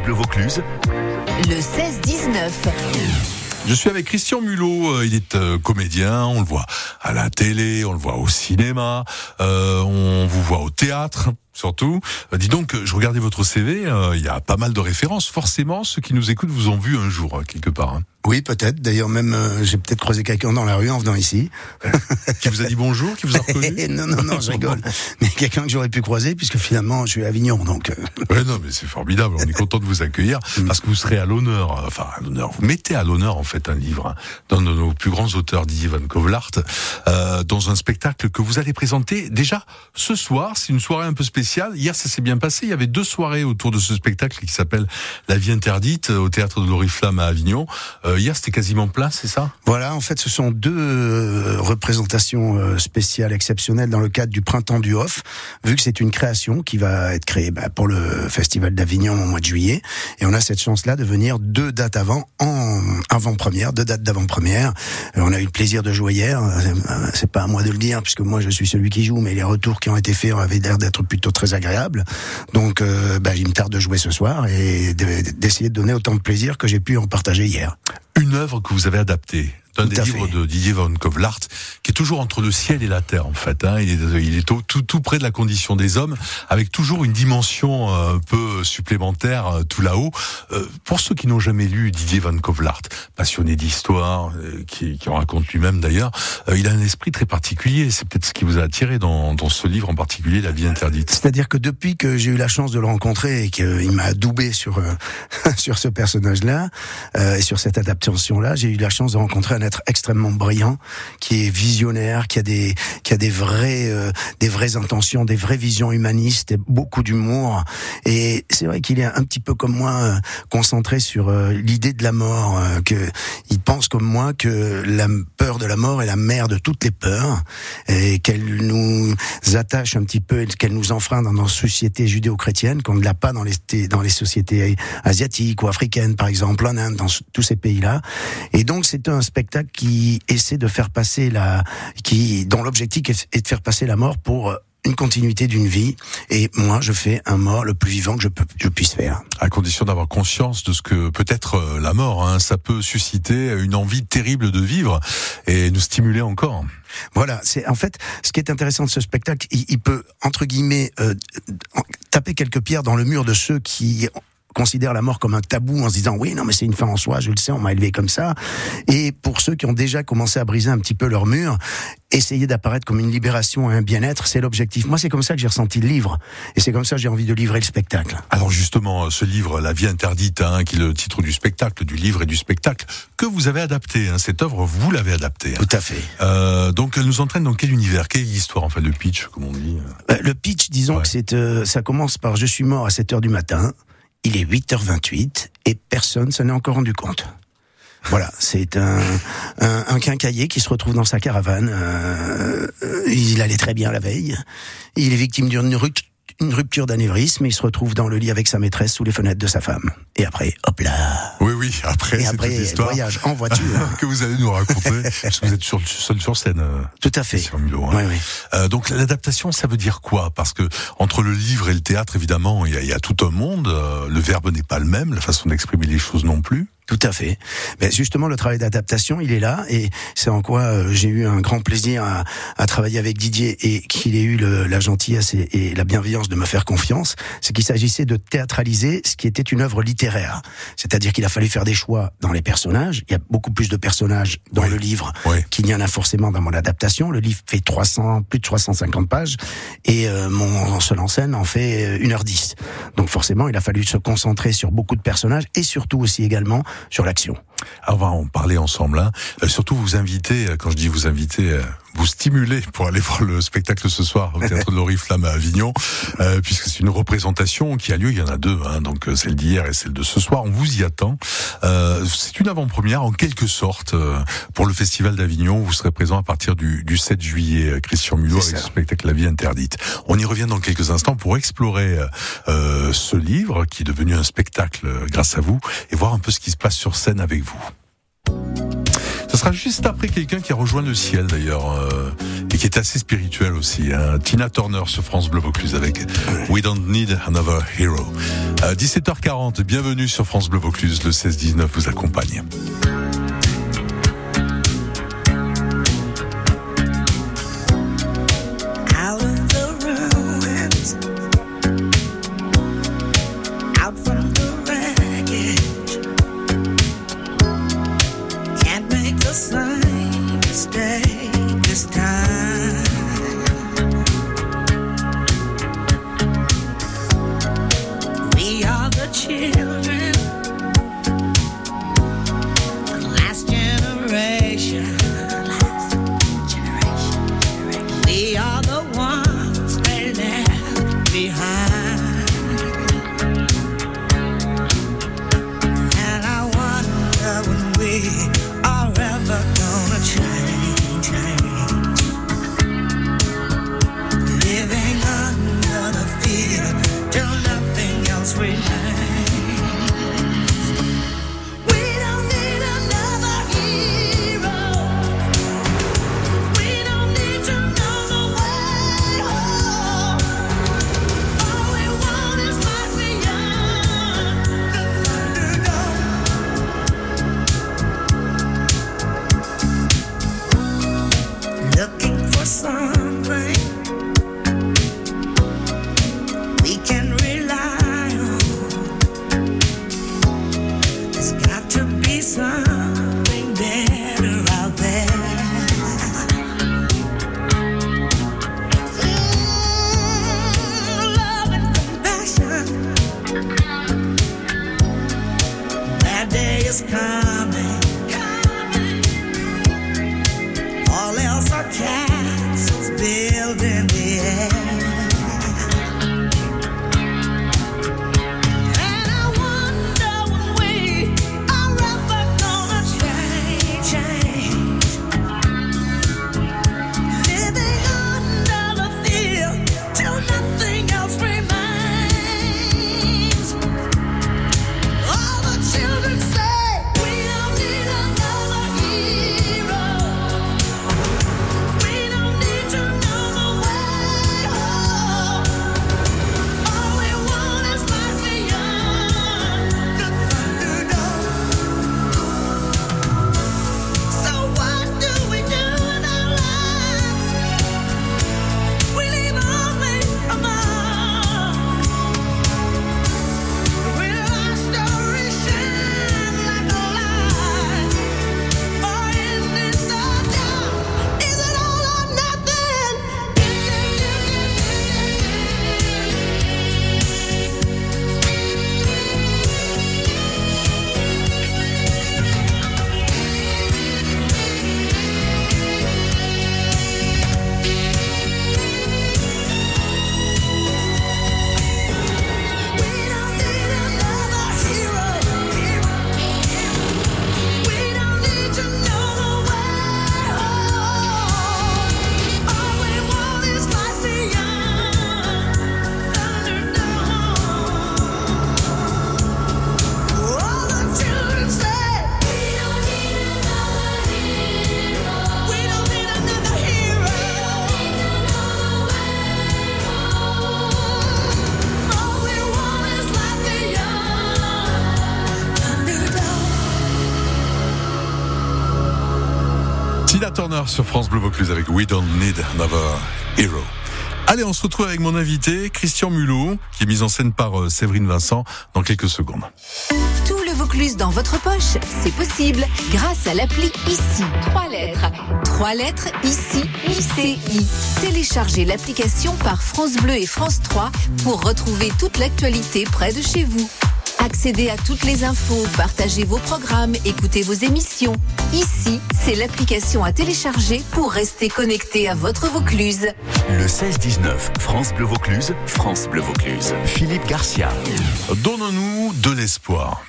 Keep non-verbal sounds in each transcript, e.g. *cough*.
France Bleu Vaucluse. Le 16-19. Je suis avec Christian Mulot, euh, il est euh, comédien, on le voit à la télé, on le voit au cinéma, euh, on vous voit au théâtre surtout. Euh, dis donc, je regardais votre CV, euh, il y a pas mal de références. Forcément, ceux qui nous écoutent vous ont vu un jour, hein, quelque part. Hein. Oui, peut-être. D'ailleurs, même, euh, j'ai peut-être croisé quelqu'un dans la rue en venant ici. qui vous a dit bonjour, qui vous a reconnu *laughs* Non, non, non, je rigole. Mais quelqu'un que j'aurais pu croiser, puisque finalement, je suis à Avignon, donc... Ouais, non, mais c'est formidable. On est content de vous accueillir, Mm. parce que vous serez à l'honneur, enfin, à l'honneur. Vous mettez à l'honneur, en fait, un livre hein, d'un de nos plus grands auteurs, Didier Van Kovlart, euh, dans un spectacle que vous allez présenter déjà ce soir. C'est une soirée un peu spéciale. Hier, ça s'est bien passé. Il y avait deux soirées autour de ce spectacle qui s'appelle La vie interdite euh, au théâtre de l'Oriflamme à Avignon. Euh, hier, c'était quasiment plein, c'est ça? Voilà, en fait, ce sont deux euh, représentations euh, spéciales, exceptionnelles dans le cadre du Printemps du Off, vu que c'est une création qui va être créée bah, pour le Festival d'Avignon au mois de juillet. Et on a cette chance-là de venir deux dates avant, en avant-première, deux dates d'avant-première. Euh, On a eu le plaisir de jouer hier. Euh, C'est pas à moi de le dire, puisque moi je suis celui qui joue, mais les retours qui ont été faits avaient l'air d'être plutôt très agréables. Donc, euh, bah, il me tarde de jouer ce soir et de- d'essayer de donner autant de plaisir que j'ai pu en partager hier. Une œuvre que vous avez adaptée d'un Tout des livres fait. de Didier Van Kovlart, qui est toujours entre le ciel et la terre, en fait. Hein. Il est, il est tout, tout, tout près de la condition des hommes, avec toujours une dimension euh, un peu supplémentaire euh, tout là-haut. Euh, pour ceux qui n'ont jamais lu Didier Van Kovlart, passionné d'histoire, euh, qui, qui en raconte lui-même d'ailleurs, euh, il a un esprit très particulier. C'est peut-être ce qui vous a attiré dans, dans ce livre en particulier, La vie interdite. C'est-à-dire que depuis que j'ai eu la chance de le rencontrer et qu'il m'a adoubé sur euh, *laughs* sur ce personnage-là euh, et sur cette adaptation-là, j'ai eu la chance de rencontrer être extrêmement brillant, qui est visionnaire, qui a des qui a des vraies euh, des vraies intentions, des vraies visions humanistes, beaucoup d'humour. Et c'est vrai qu'il est un petit peu comme moi euh, concentré sur euh, l'idée de la mort, que il pense comme moi que la peur de la mort est la mère de toutes les peurs et qu'elle nous attache un petit peu, qu'elle nous enfreint dans nos sociétés judéo-chrétiennes, qu'on ne l'a pas dans les, dans les sociétés asiatiques ou africaines, par exemple, en Inde, dans tous ces pays-là. Et donc, c'est un spectacle qui essaie de faire passer la, qui, dont l'objectif est de faire passer la mort pour une continuité d'une vie. Et moi, je fais un mort le plus vivant que je, peux, je puisse faire. à condition d'avoir conscience de ce que peut être euh, la mort. Hein. Ça peut susciter une envie terrible de vivre et nous stimuler encore. Voilà, c'est en fait ce qui est intéressant de ce spectacle, il, il peut entre guillemets euh, taper quelques pierres dans le mur de ceux qui considèrent la mort comme un tabou en se disant oui non mais c'est une fin en soi je le sais on m'a élevé comme ça et pour ceux qui ont déjà commencé à briser un petit peu leur mur essayer d'apparaître comme une libération et un bien-être c'est l'objectif moi c'est comme ça que j'ai ressenti le livre et c'est comme ça que j'ai envie de livrer le spectacle Alors justement, ce livre, La vie interdite, hein, qui est le titre du spectacle, du livre et du spectacle, que vous avez adapté. Hein. Cette œuvre, vous l'avez adaptée. hein. tout à fait Euh, donc elle nous entraîne dans quel univers? Quelle histoire, enfin le pitch, comme on dit? Euh, Le pitch, disons Ouais. que c'est, euh, ça commence par je suis mort à 7 heures du matin, il est 8h28 et personne s'en est encore rendu compte. Voilà, c'est un, un, quincaillier qui se retrouve dans sa caravane. euh, euh, il allait très bien la veille. Il est victime d'une ruc- une rupture d'anévrisme il se retrouve dans le lit avec sa maîtresse sous les fenêtres de sa femme. Et après, hop là Oui, oui, après, Et après, toute voyage en voiture. *laughs* que vous allez nous raconter, *laughs* parce que vous êtes sur, seul sur scène, euh, Tout à fait. sur Mulot. hein. Oui, oui. Euh, donc l'adaptation, ça veut dire quoi? Parce que entre le livre et le théâtre, évidemment, il y a, il y a tout un monde. euh, le verbe n'est pas le même, la façon d'exprimer les choses non plus. Tout à fait. Ben justement, le travail d'adaptation, il est là, et c'est en quoi euh, j'ai eu un grand plaisir à, à travailler avec Didier et qu'il ait eu le- la gentillesse et, et la bienveillance de me faire confiance. C'est qu'il s'agissait de théâtraliser ce qui était une œuvre littéraire. C'est-à-dire qu'il a fallu faire des choix dans les personnages. Il y a beaucoup plus de personnages dans Oui. le livre Oui. qu'il n'y en a forcément dans mon adaptation. Le livre fait 300, plus de 350 pages, et euh, mon seul en scène en fait euh, 1h10. Donc forcément, il a fallu se concentrer sur beaucoup de personnages et surtout aussi également sur l'action. Alors, on va en parler ensemble. Hein. Euh, surtout, vous inviter, euh, quand je dis vous inviter, euh, vous stimuler pour aller *laughs* voir le spectacle ce soir au Théâtre de l'Oriflamme à Avignon, euh, puisque c'est une représentation qui a lieu, il y en a deux, hein, donc euh, celle d'hier et celle de ce soir, on vous y attend. Euh, c'est une avant-première en quelque sorte euh, pour le Festival d'Avignon, vous serez présent à partir du, du 7 juillet, Christian Mulot, avec ce spectacle La vie interdite. On y revient dans quelques instants pour explorer ce livre qui est devenu un spectacle grâce à vous et voir un peu ce qui se passe sur scène avec vous. Ce sera juste après quelqu'un qui a rejoint le ciel d'ailleurs euh, et qui est assez spirituel aussi. Hein. Tina Turner sur France Bleu Vaucluse avec We Don't Need Another Hero. 17h40, bienvenue sur France Bleu Vaucluse. Le 16-19 vous accompagne. time. Sur France Bleu Vaucluse avec We Don't Need Another Hero. Allez, on se retrouve avec mon invité, Christian Mulot, qui est mis en scène par euh, Séverine Vincent dans quelques secondes. Tout le Vaucluse dans votre poche, c'est possible grâce à l'appli ICI. Trois lettres. Trois lettres, ICI, ICI. Téléchargez l'application par France Bleu et France 3 pour retrouver toute l'actualité près de chez vous. Accédez à toutes les infos, partagez vos programmes, écoutez vos émissions. Ici, c'est l'application à télécharger pour rester connecté à votre Vaucluse. Le 16-19, France Bleu Vaucluse, France Bleu Vaucluse. Philippe Garcia. Donnons-nous de l'espoir.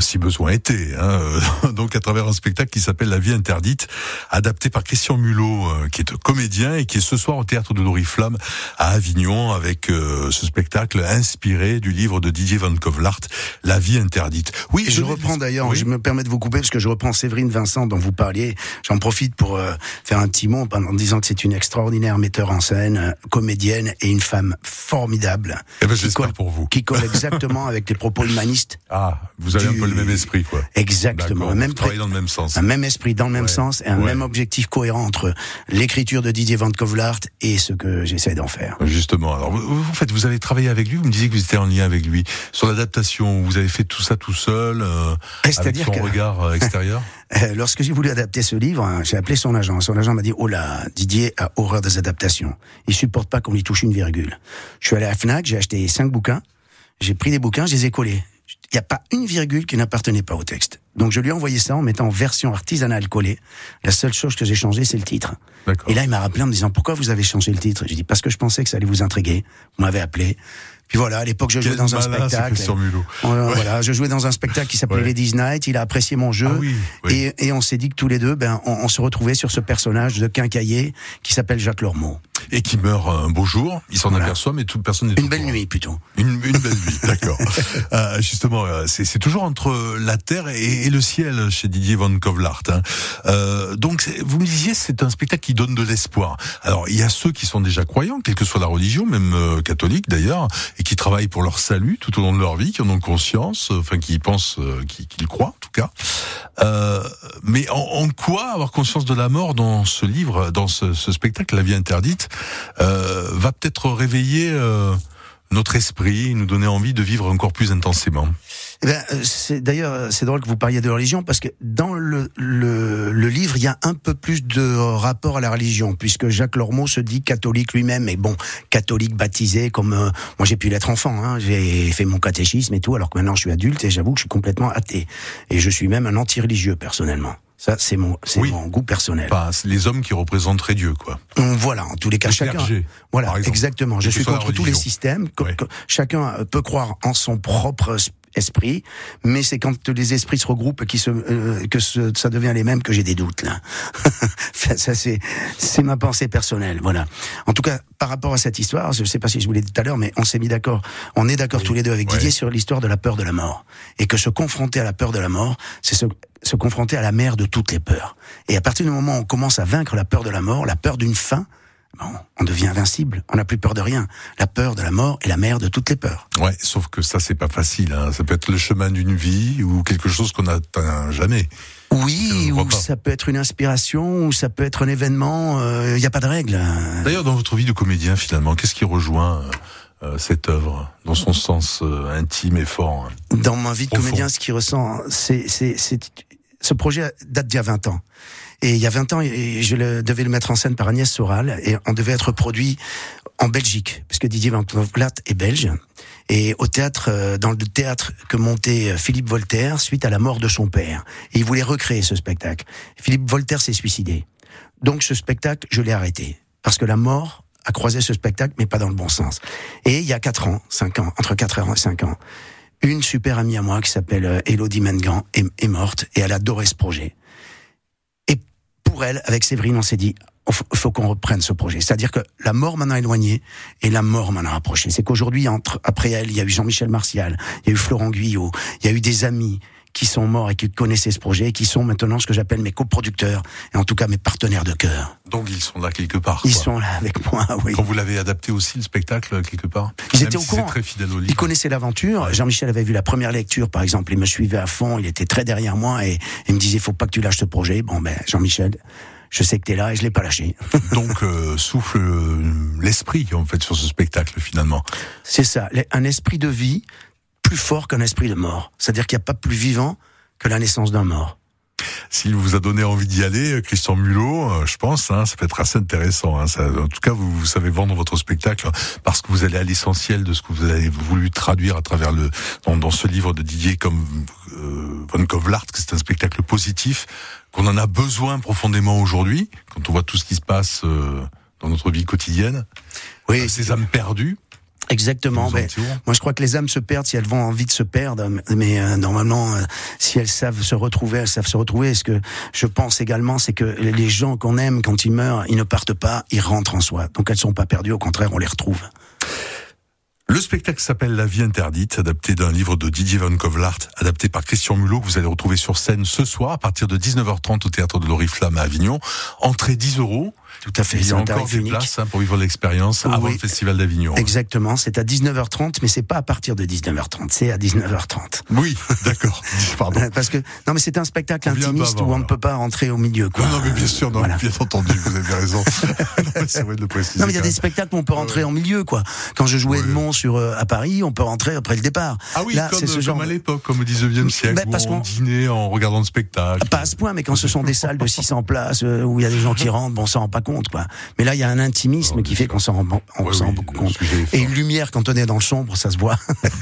Si besoin était. Hein, *laughs* donc à travers un spectacle qui s'appelle La vie interdite, adapté par Christian Mulot, qui est comédien et qui est ce soir au théâtre de l'Oriflamme à Avignon avec ce spectacle inspiré du livre de Didier Van Kovlart, La vie interdite. Oui, je, reprends d'ailleurs, je me permets de vous couper parce que je reprends Séverine Vincent dont vous parliez. J'en profite pour faire un petit mot en disant que c'est une extraordinaire metteur en scène, comédienne et une femme formidable. Eh ben, j'espère pour vous. Qui colle *laughs* exactement avec les propos humanistes. Ah, vous avez un peu le même esprit, quoi. Exactement. Un même dans le même sens. Un même esprit dans le même sens et un même objectif cohérent entre l'écriture de Didier Van Kovlart et ce que j'essaie d'en faire. Justement. Alors, vous, en fait, vous avez travaillé avec lui. Vous me disiez que vous étiez en lien avec lui sur l'adaptation. Vous avez fait tout ça tout seul, euh, avec son regard euh, extérieur. *laughs* Euh, lorsque j'ai voulu adapter ce livre, hein, j'ai appelé son agent. Son agent m'a dit, oh là, Didier a horreur des adaptations. Il supporte pas qu'on lui touche une virgule. Je suis allé à la FNAC, j'ai acheté cinq bouquins, j'ai pris des bouquins, je les ai collés. Il n'y a pas une virgule qui n'appartenait pas au texte. Donc je lui ai envoyé ça en mettant en version artisanale collée. La seule chose que j'ai changé, c'est le titre. Et là, il m'a rappelé en me disant, pourquoi vous avez changé le titre? J'ai dit, parce que je pensais que ça allait vous intriguer. Vous m'avez appelé. Puis voilà, à l'époque, je jouais dans un spectacle. Voilà, je jouais dans un spectacle qui s'appelait Ladies Night. Il a apprécié mon jeu. Ah et, et, on s'est dit que tous les deux, ben, on, on se retrouvait sur ce personnage de quincailler qui s'appelle Jacques Lormeau et qui meurt un beau jour. Il s'en aperçoit, mais toute personne n'est une belle nuit plutôt. Une, une belle *laughs* nuit, d'accord. euh, justement, euh, c'est toujours entre la terre et, et, le ciel chez Didier Van Kovlart. Hein. Euh, donc, vous me disiez, c'est un spectacle qui donne de l'espoir. Alors, il y a ceux qui sont déjà croyants, quelle que soit la religion, même euh, catholique d'ailleurs, et qui travaillent pour leur salut tout au long de leur vie, qui en ont conscience, euh, enfin qui pensent, qui, qui, croient en tout cas. mais en, en, quoi avoir conscience de la mort dans ce livre, dans ce, ce spectacle, La vie interdite euh, va peut-être réveiller euh, notre esprit, nous donner envie de vivre encore plus intensément? Eh ben, euh, c'est d'ailleurs c'est drôle que vous parliez de religion parce que dans le, le, le, livre il y a un peu plus de rapport à la religion puisque Jacques Lormeau se dit catholique lui-même et bon catholique baptisé comme moi j'ai pu l'être enfant hein, j'ai fait mon catéchisme et tout alors que maintenant je suis adulte et j'avoue que je suis complètement athée et je suis même un anti-religieux personnellement. Ça, c'est mon, c'est mon goût personnel. Pas les hommes qui représenteraient Dieu, quoi. Voilà, en tous les cas, chacun. voilà, exactement. Je suis contre tous les systèmes. Chacun peut croire en son propre esprit, mais c'est quand les esprits se regroupent qui se, euh, que ça devient les mêmes que j'ai des doutes là. *laughs* ça c'est c'est ma pensée personnelle, voilà. En tout cas, par rapport à cette histoire, je sais pas si je vous l'ai dit tout à l'heure, mais on s'est mis d'accord, on est d'accord tous les deux avec Didier sur l'histoire de la peur de la mort, et que se confronter à la peur de la mort, c'est se, se confronter à la mère de toutes les peurs. Et à partir du moment où on commence à vaincre la peur de la mort, la peur d'une fin, on devient invincible, on n'a plus peur de rien. La peur de la mort est la mère de toutes les peurs. Ouais, sauf que ça c'est pas facile. Hein. Ça peut être le chemin d'une vie ou quelque chose qu'on n'atteint jamais. Oui, ou ça peut être une inspiration, ou ça peut être un événement. Il euh, n'y a pas de règle. D'ailleurs, dans votre vie de comédien, finalement, qu'est-ce qui rejoint euh, cette œuvre dans son sens euh, intime et fort hein? Dans ma vie de comédien, ce qui ressent, c'est ce projet date d'il y a 20 ans. Et il y a 20 ans, je le, devais le mettre en scène par Agnès Soral et on devait être produit en Belgique, puisque Didier Van Plat est belge. Et au théâtre, euh, dans le théâtre que montait euh, Philippe Voltaire suite à la mort de son père. Et il voulait recréer ce spectacle. Philippe Voltaire s'est suicidé. Donc ce spectacle, je l'ai arrêté. Parce que la mort a croisé ce spectacle, mais pas dans le bon sens. Et il y a 4 ans, 5 ans, entre 4 ans et 5 ans, une super amie à moi qui s'appelle euh, Elodie Mengan est, est morte et elle adorait ce projet pour elle, avec Séverine, on s'est dit, il faut qu'on reprenne ce projet. C'est-à-dire que la mort m'en a éloigné et la mort m'en a rapproché. C'est qu'aujourd'hui, entre, après elle, il y a eu Jean-Michel Martial, il y a eu Florent Guyot, il y a eu des amis qui sont morts et qui connaissaient ce projet et qui sont maintenant ce que j'appelle mes coproducteurs et en tout cas mes partenaires de cœur. Donc ils sont là quelque part. Ils sont là avec moi, *laughs* oui. Quand vous l'avez adapté aussi le spectacle quelque part. Ils étaient au courant. Très fidèle au livre. Ils connaissaient l'aventure. Jean-Michel avait vu la première lecture par exemple, il me suivait à fond, il était très derrière moi et il me disait faut pas que tu lâches ce projet. Bon ben Jean-Michel, je sais que tu es là et je l'ai pas lâché. *laughs* Donc euh, souffle euh, l'esprit en fait sur ce spectacle finalement. C'est ça, un esprit de vie plus fort qu'un esprit de mort. C'est-à-dire qu'il n'y a pas plus vivant que la naissance d'un mort. S'il vous a donné envie d'y aller, Christian Mulot, euh, je pense, hein, ça peut être assez intéressant. Hein, ça, en tout cas, vous, vous, savez vendre votre spectacle parce que vous allez à l'essentiel de ce que vous avez voulu traduire à travers le dans, dans ce livre de Didier comme euh, Von Kovlart, que c'est un spectacle positif, qu'on en a besoin profondément aujourd'hui, quand on voit tout ce qui se passe euh, dans notre vie quotidienne. Oui, ces âmes perdues. Exactement. Mais moi, je crois que les âmes se perdent si elles vont envie de se perdre. Mais euh, normalement, euh, si elles savent se retrouver, elles savent se retrouver. Ce que je pense également, c'est que les gens qu'on aime, quand ils meurent, ils ne partent pas, ils rentrent en soi. Donc elles sont pas perdues. Au contraire, on les retrouve. Le spectacle s'appelle La vie interdite, adapté d'un livre de Didier Van Kovlart, adapté par Christian Mulot, que vous allez retrouver sur scène ce soir à partir de 19h30 au théâtre de l'Oriflamme à Avignon. Entrée 10 euros. Tout à fait. Il y a encore des unique. places hein, pour vivre l'expérience avant Oui. le Festival d'Avignon. Exactement. C'est à 19h30, mais c'est pas à partir de 19h30. C'est à 19h30. Oui, *laughs* d'accord. *laughs* Pardon. Parce que non, mais c'est un spectacle intimiste avant, où on ne peut pas rentrer au milieu. Quoi. Non, non, mais bien sûr, non, Voilà. bien entendu, vous avez raison. *laughs* C'est vrai de le préciser. Non, mais il y a des spectacles où on peut rentrer en milieu, quoi. Quand je jouais Ouais. Edmond sur euh, à Paris, on peut rentrer après le départ. Ah oui, Là, comme, ce comme genre. à l'époque, comme au 19e siècle, Ben, parce où on dînait en regardant le spectacle. Pas à ce point, mais quand ce sont des salles de 600 places euh, où il y a des gens qui rentrent, bon, on s'en rend pas compte, quoi. Mais là, il y a un intimisme Oh, qui fait qu'on s'en rend, on Ouais, s'en rend oui, beaucoup compte. Et une lumière, quand on est dans le sombre, ça se voit.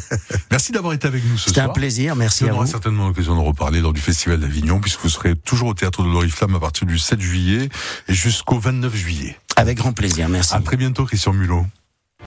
*laughs* Merci d'avoir été avec nous ce C'était soir. un plaisir, merci on à aura vous. certainement l'occasion de reparler lors du Festival d'Avignon, puisque vous serez toujours au théâtre de l'Oriflamme à partir du 7 juillet et jusqu'au 29 juillet. Avec grand plaisir, merci. À très bientôt, Christian Mulot.